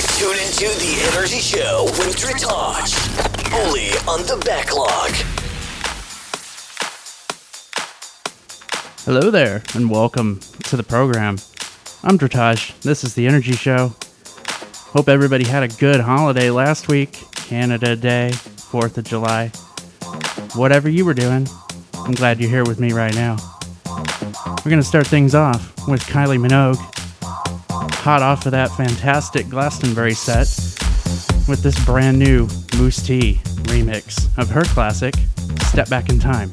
tuned into the NRG Show with Drittauge. Only on the backlog. Hello there, and welcome to the program. I'm Drittauge. This is the NRG Show. Hope everybody had a good holiday last week, Canada Day, 4th of July. Whatever you were doing, I'm glad you're here with me right now. We're going to start things off with Kylie Minogue, hot off of that fantastic Glastonbury set, with this brand new Moose T remix of her classic, Step Back in Time.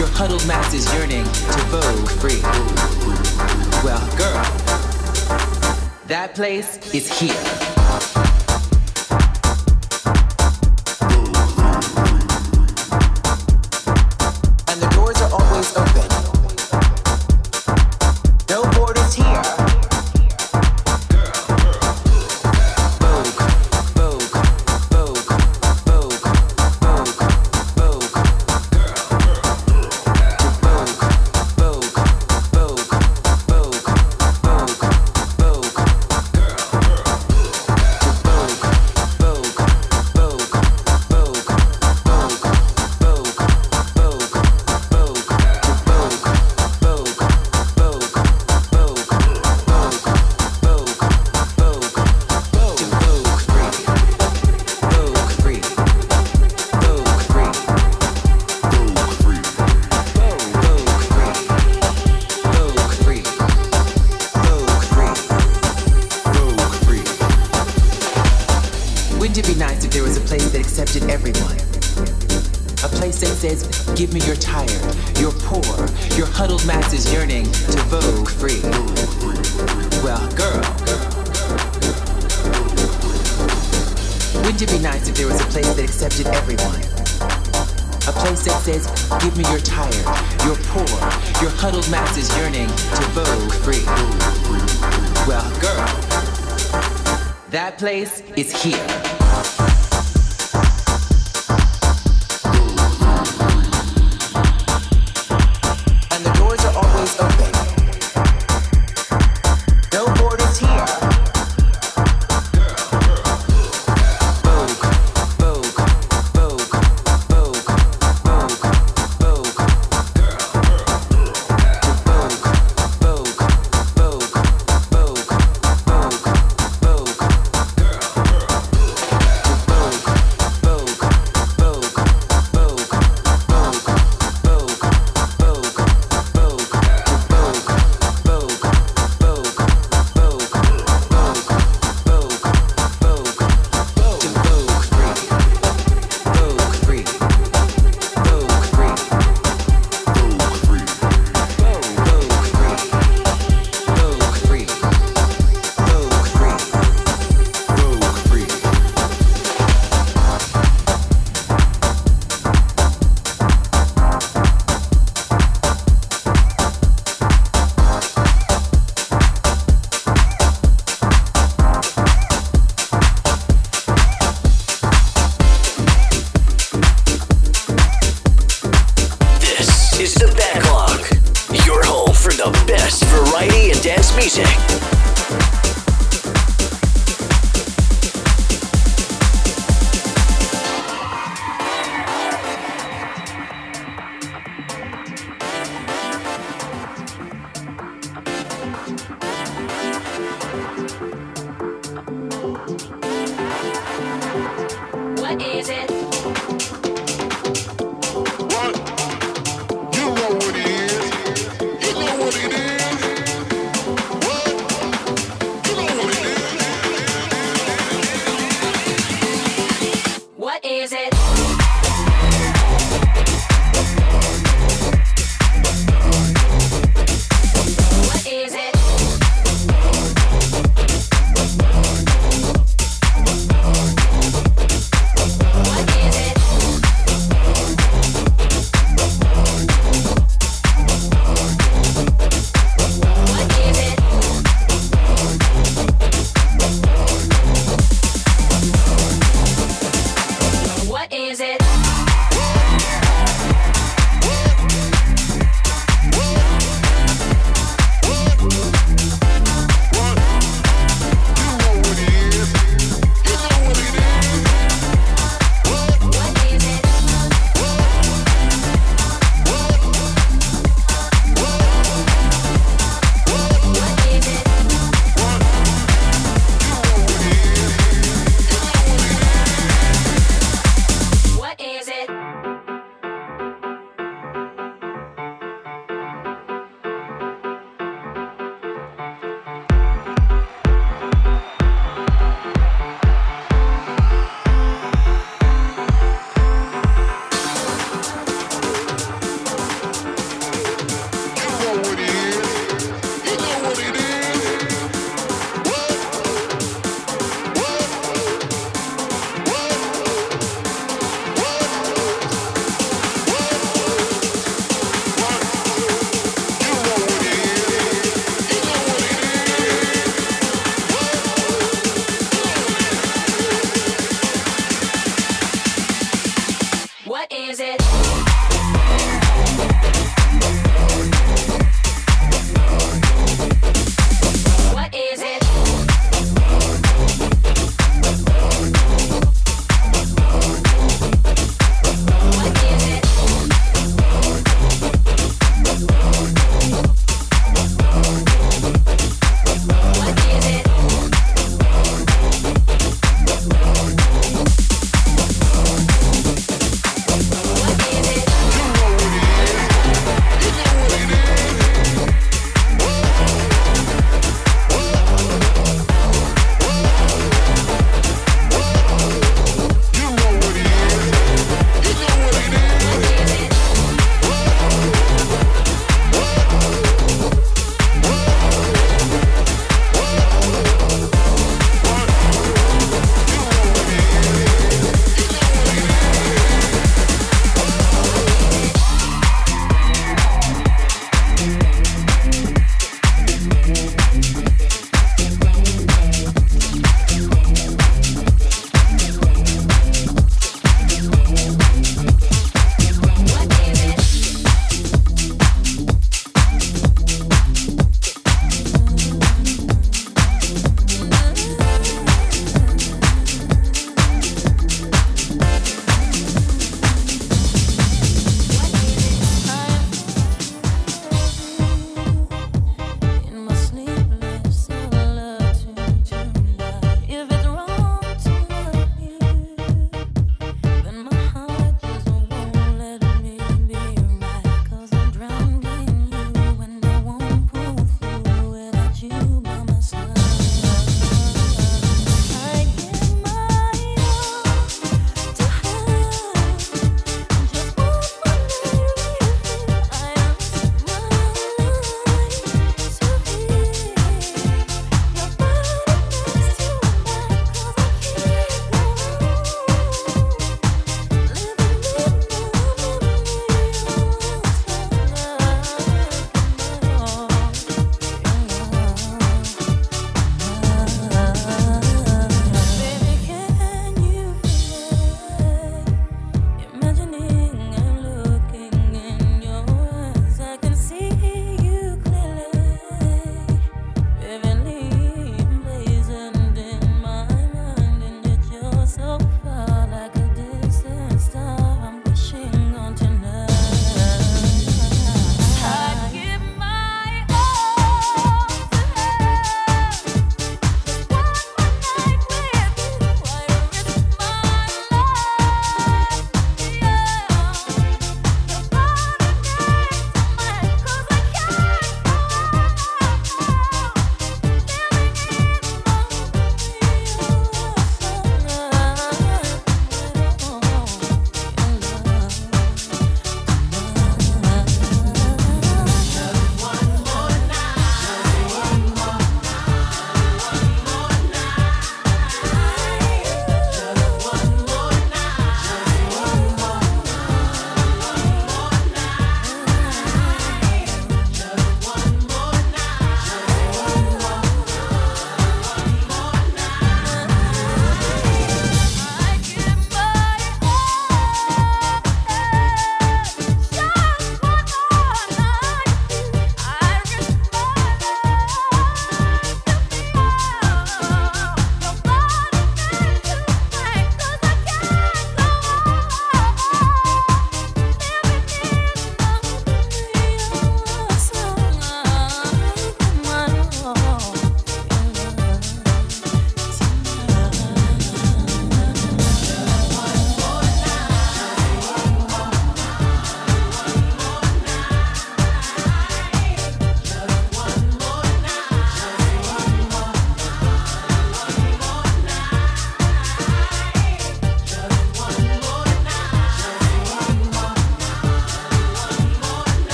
Your huddled masses yearning to vogue free. Well, girl, that place is here.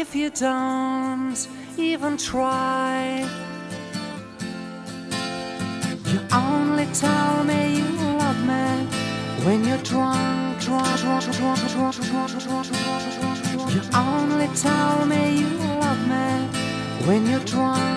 If you don't even try. You only tell me you love me when you're drunk. You only tell me you love me when you're drunk.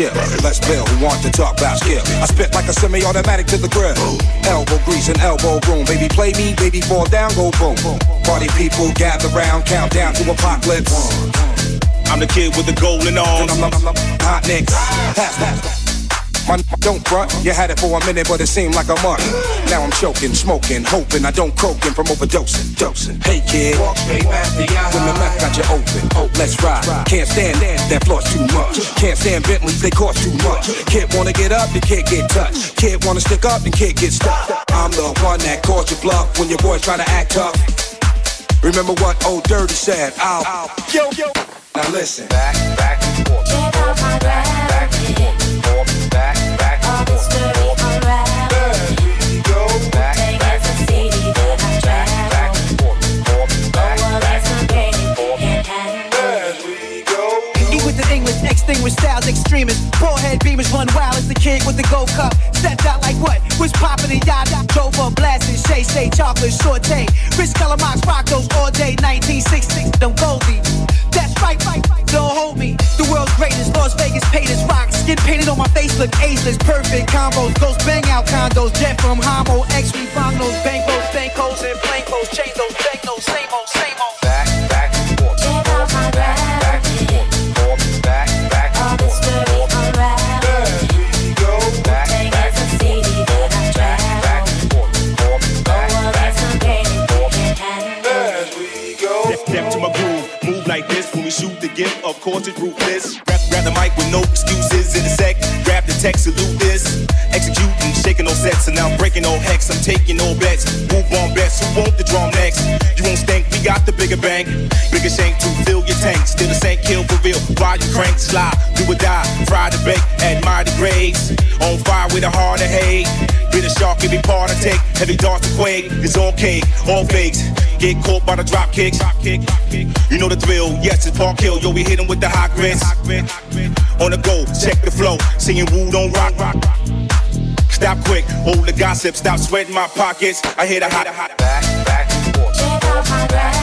Chill. Let's build, who want to talk about skill. I spit like a semi-automatic to the grill. Elbow grease and elbow room. Baby, play me, baby, fall down, go boom. Party people gather round, count down to apocalypse. I'm the kid with the golden arms. Hot nicks. My don't front. You had it for a minute, but it seemed like a month. Now I'm choking, smoking, hoping I don't croaking from overdosing. Dosing. Hey kid, walk straight past the eye. When the mouth got you open, oh let's ride. Can't stand that, that floss too much. Can't stand Bentleys, they cost too much. Kid wanna get up, the kid get touched. Kid wanna stick up, the kid get stuck. I'm the one that calls you bluff when your boys try to act tough. Remember what old Dirty said? Ow. Yo, yo. Now listen. Back, Run wild as the kid with the gold cup. Stepped out like what? Was popping and yada. Drove up blasting, Shay Shay, chocolate, saute. Rich color mocks, rock those all day. 1960, them Goldie. That's right, right, right. Don't hold me. The world's greatest, Las Vegas paid as rock. Skin painted on my face, look ageless. Perfect combos, ghost bang out condos. Jet from Homo, X, we bong those bankos, bankos, and plain clothes. Change gift. Of course, it's ruthless. Grab, grab the mic with no excuses in the sec. Grab the text, salute this. Executing, shaking no sets, and now I'm breaking no hex. I'm taking no bets. Move on bets. Who want the drum next? You won't stink. We got the bigger bank, bigger shank to fill your tank. Still the same kill for real. While you crank, slide, do or die. Fry the bake, admire the grades. On fire with a heart of hate. Been a shark, every part I take. Heavy darts to quake. It's all cake, all fakes. Get caught by the drop kicks. You know the drill. Yes, it's Park Hill. Yo, we hit 'em with the hot grits. On the go, check the flow. Singing Woo don't rock. rock. Stop quick, hold the gossip. Stop sweating my pockets. I hit a hot. Check out my gravel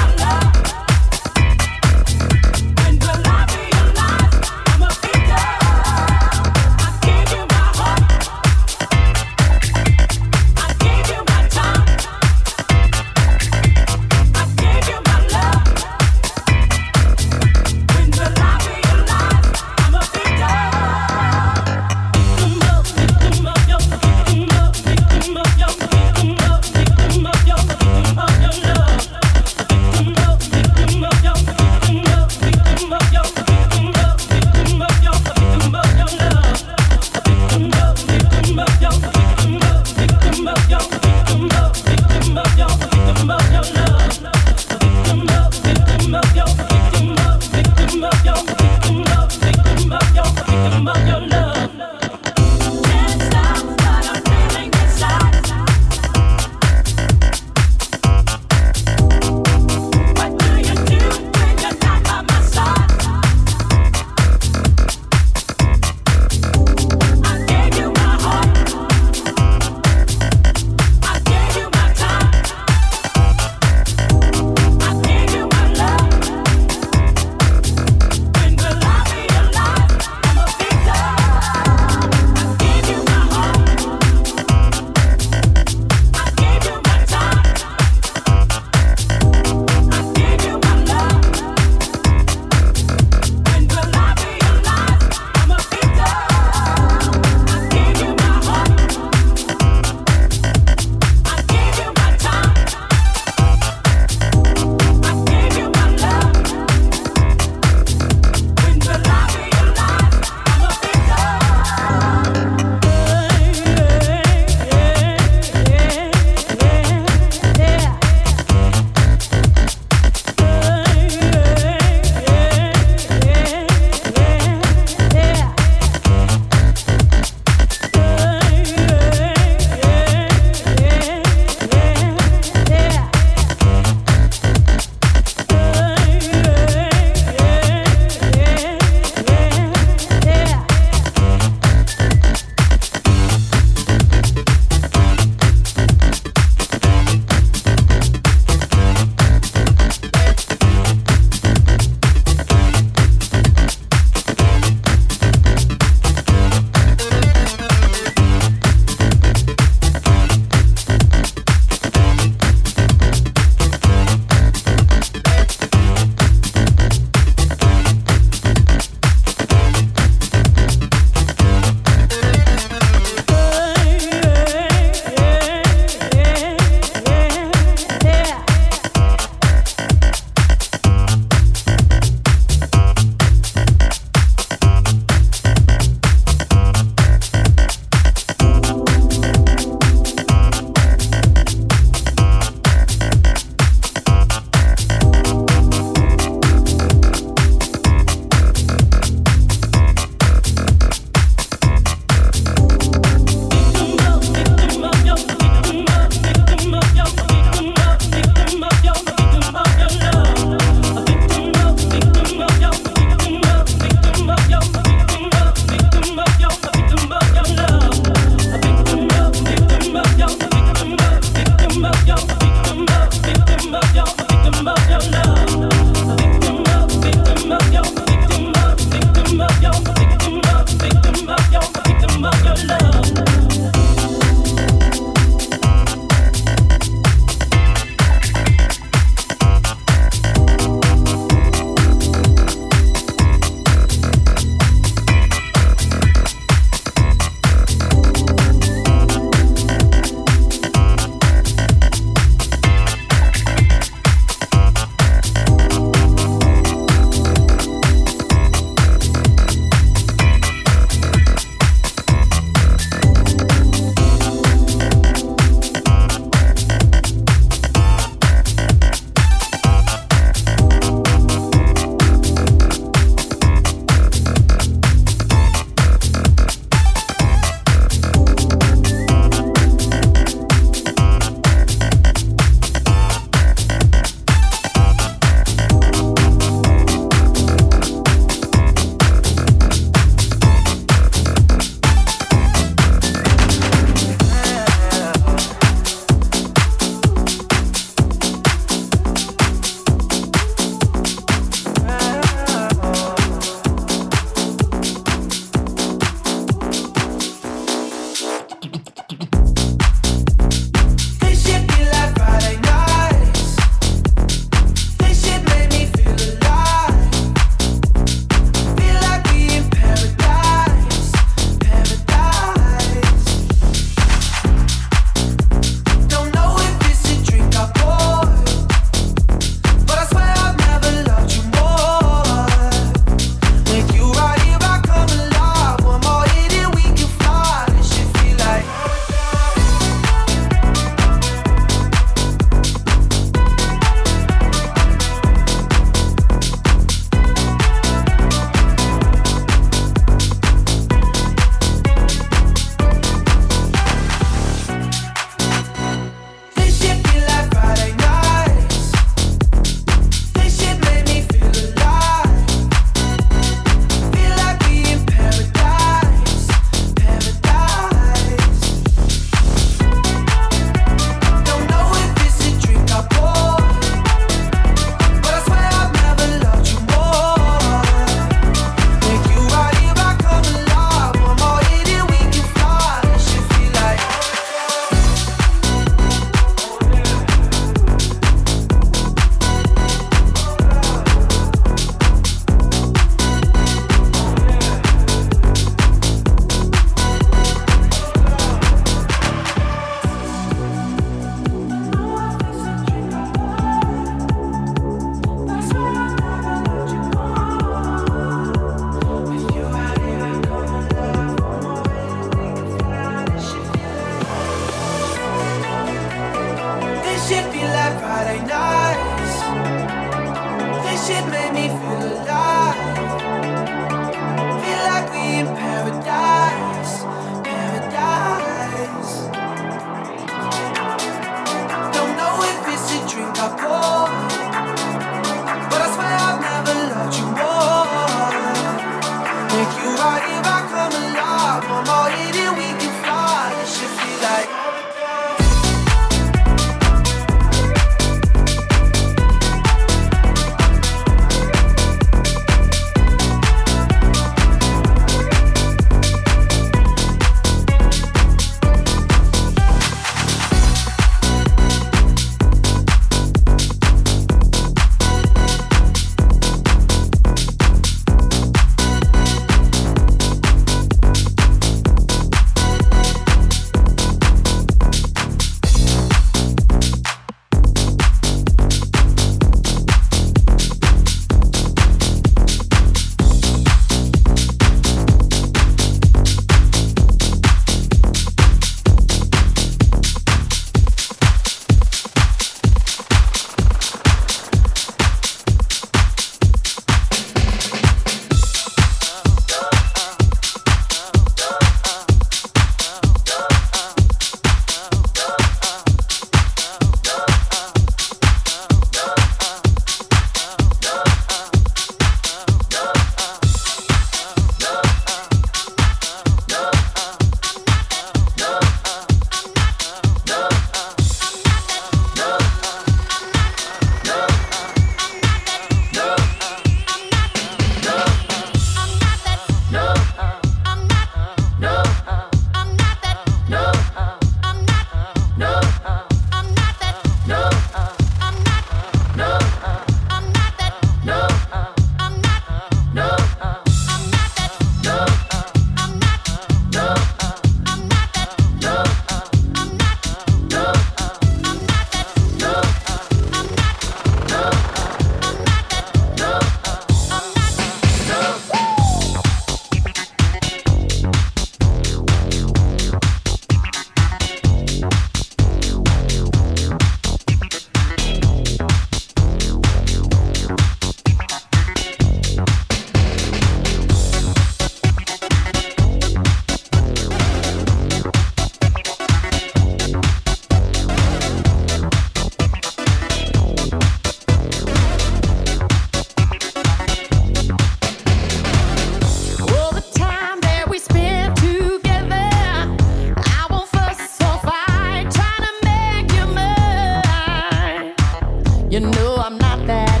You know I'm not that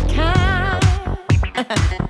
kind.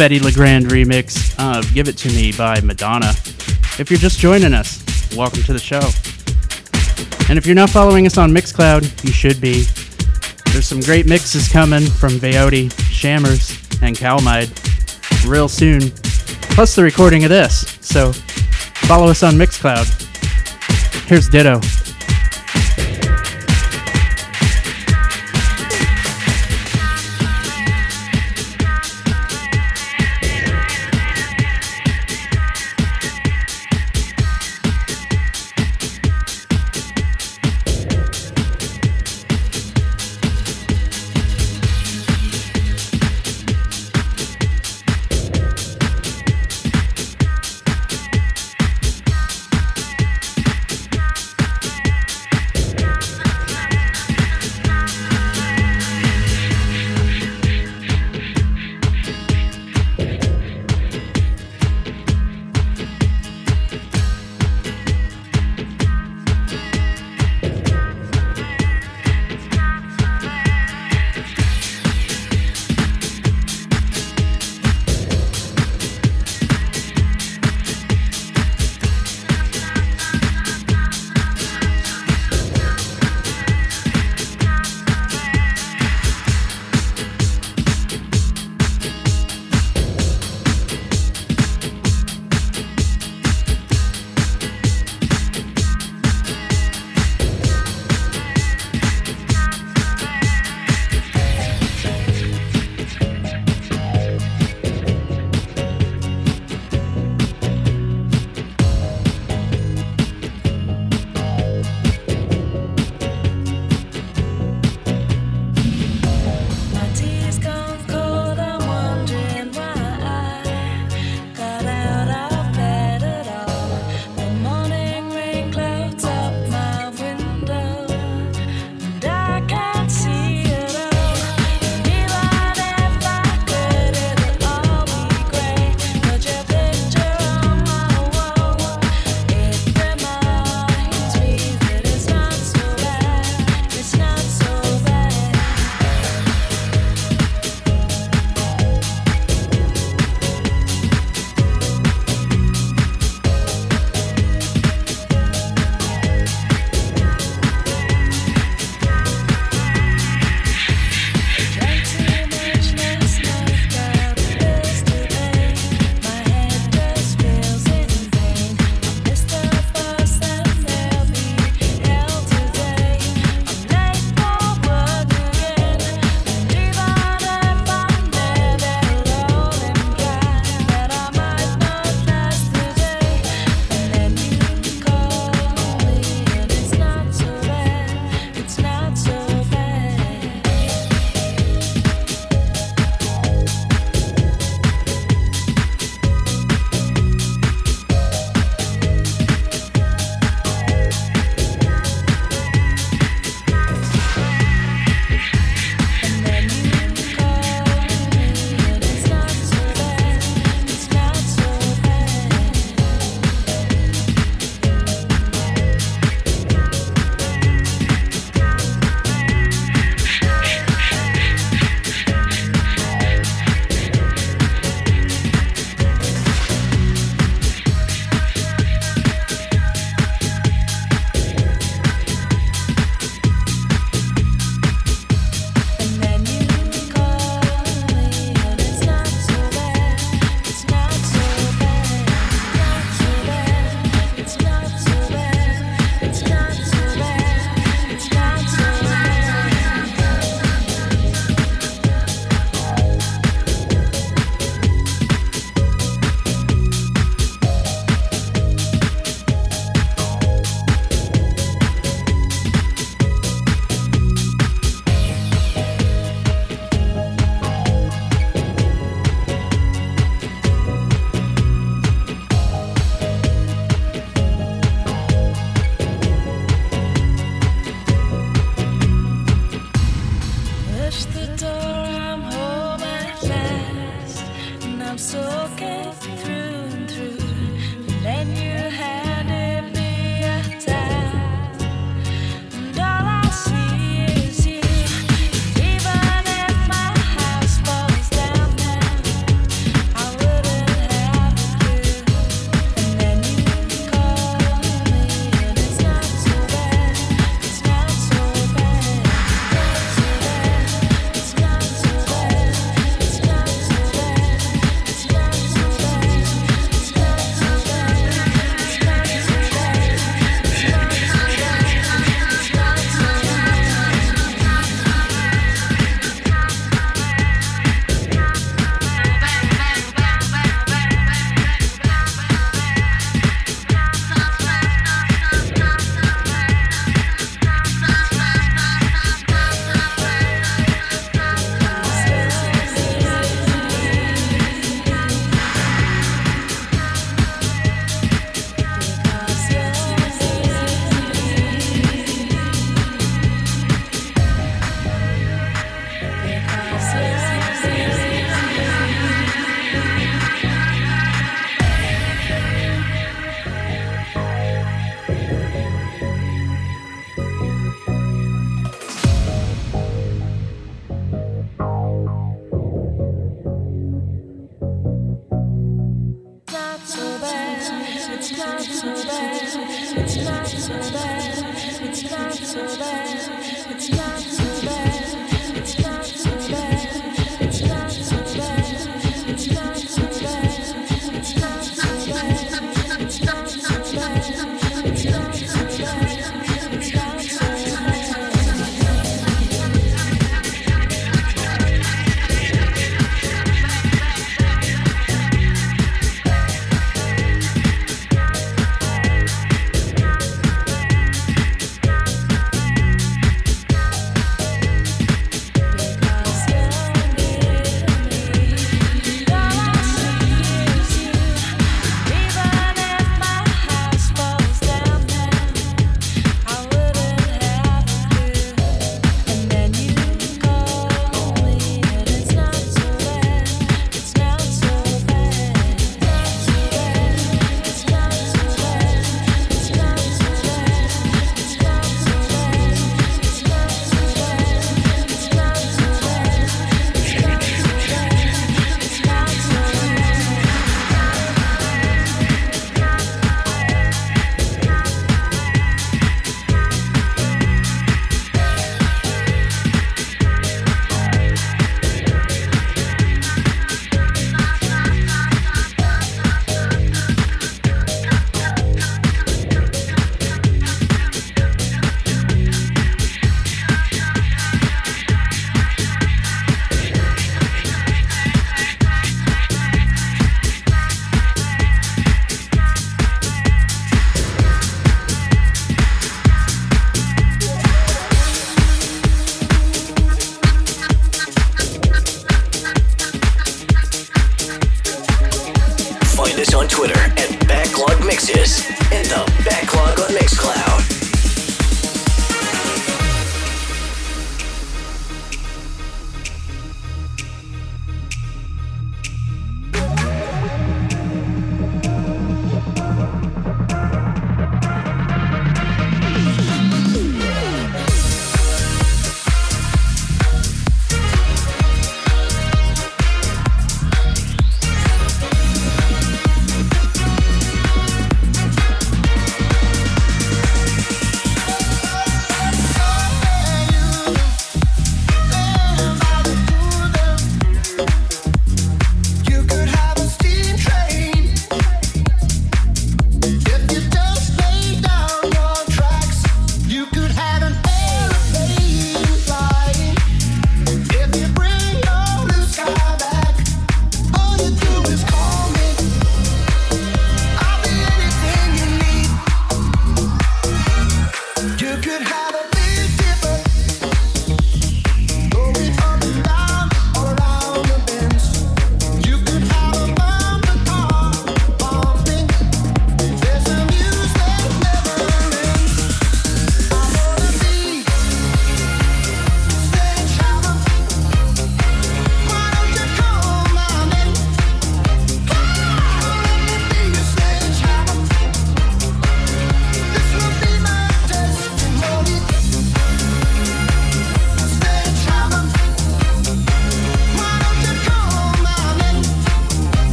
Fedde Le Grand remix of Give It To Me by Madonna. If you're just joining us, welcome to the show. And if you're not following us on Mixcloud, you should be. There's some great mixes coming from Veyote, Shammers, and Calmide real soon, plus the recording of this. So follow us on Mixcloud. Here's Ditto.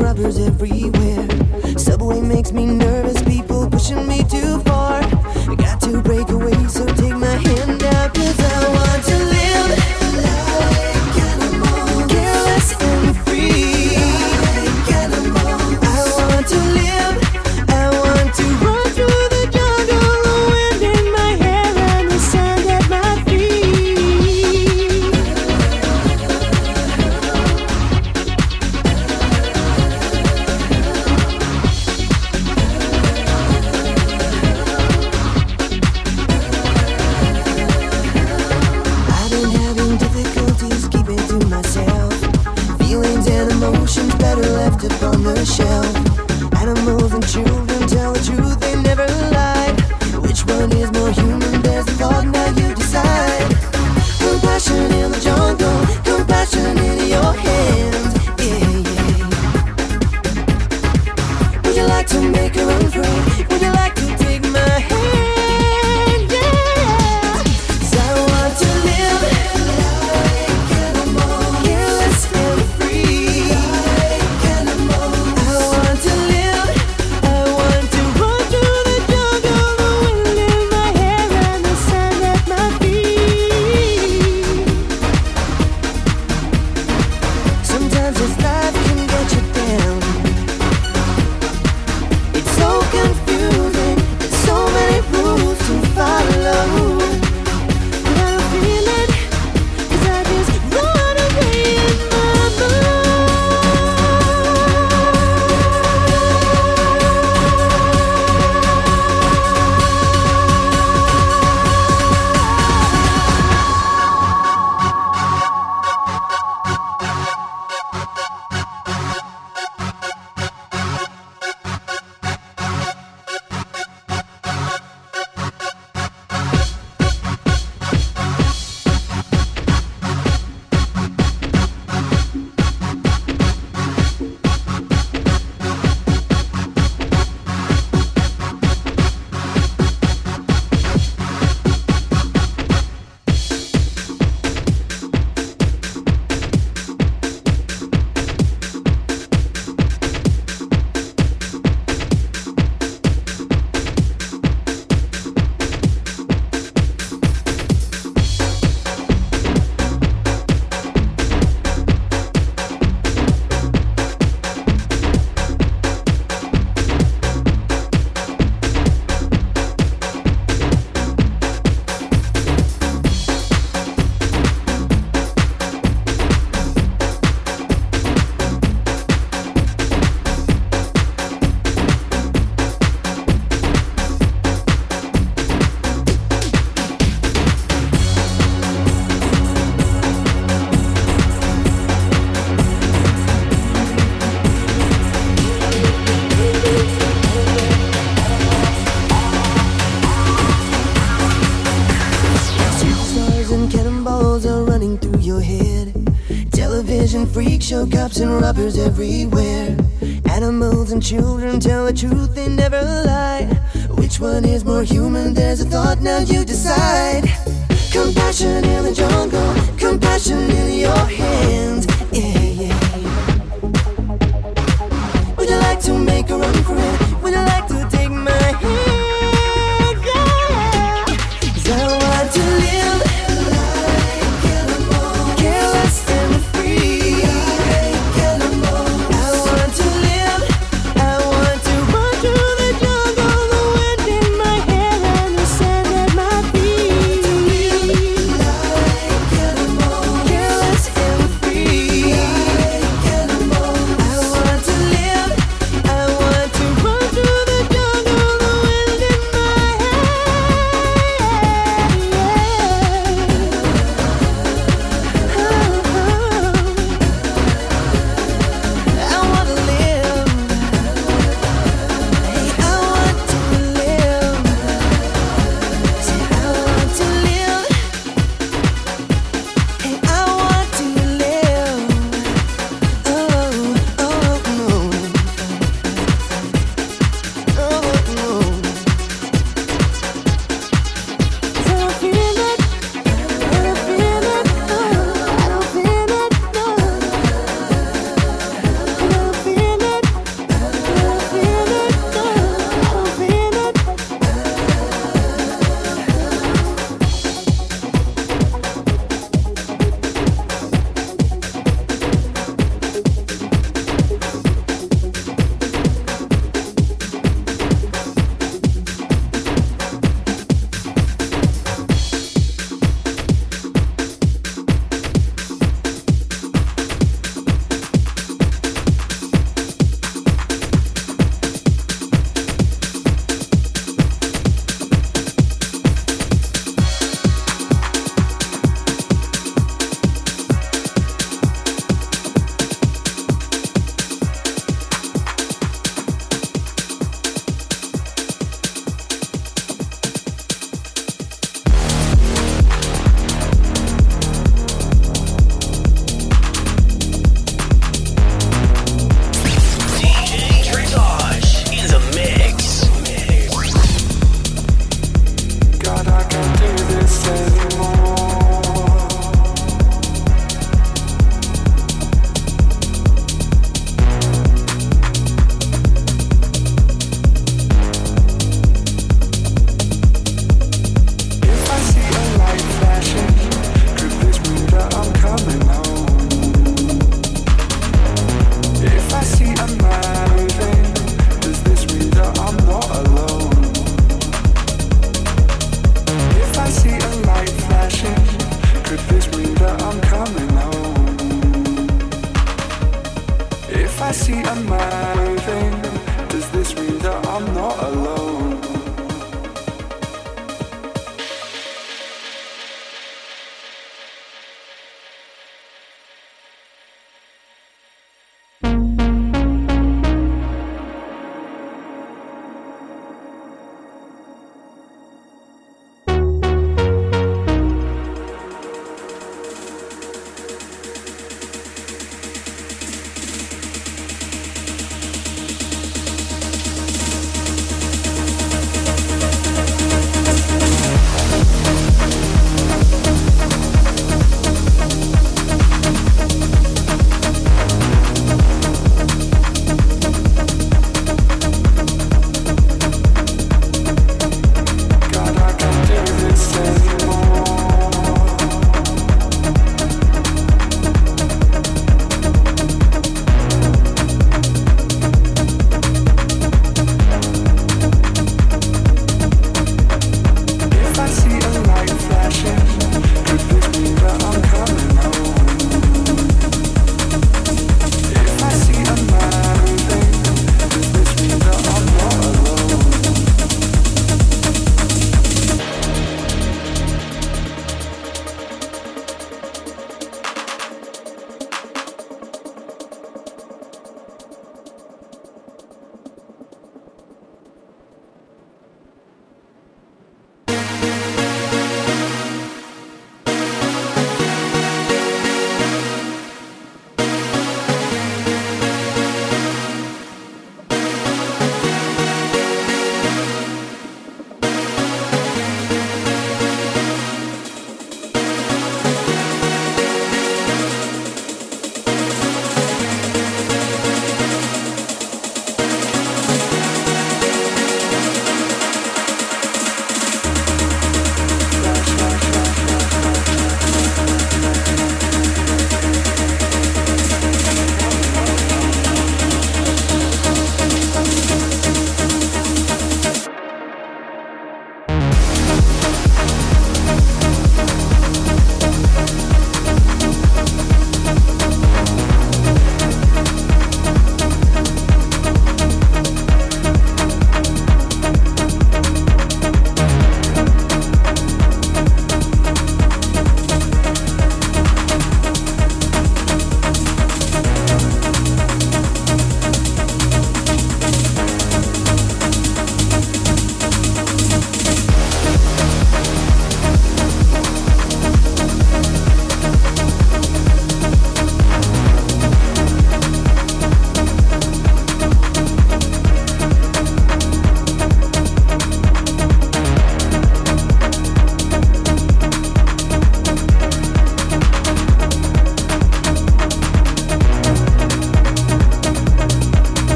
rubbers everywhere. Subway makes me nervous. Cops cups and rubbers everywhere. Animals and children tell the truth, they never lie. Which one is more human? There's a thought, now you decide. Compassion in the jungle, compassion in your hands.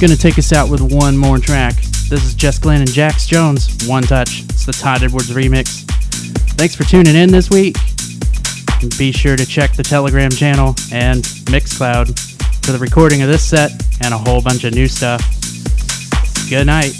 Gonna take us out with one more track. This is Jess Glynne and Jax Jones, One Touch. It's the Todd Edwards remix. Thanks for tuning in this week. Be sure to check the Telegram channel and Mixcloud for the recording of this set and a whole bunch of new stuff. Good night.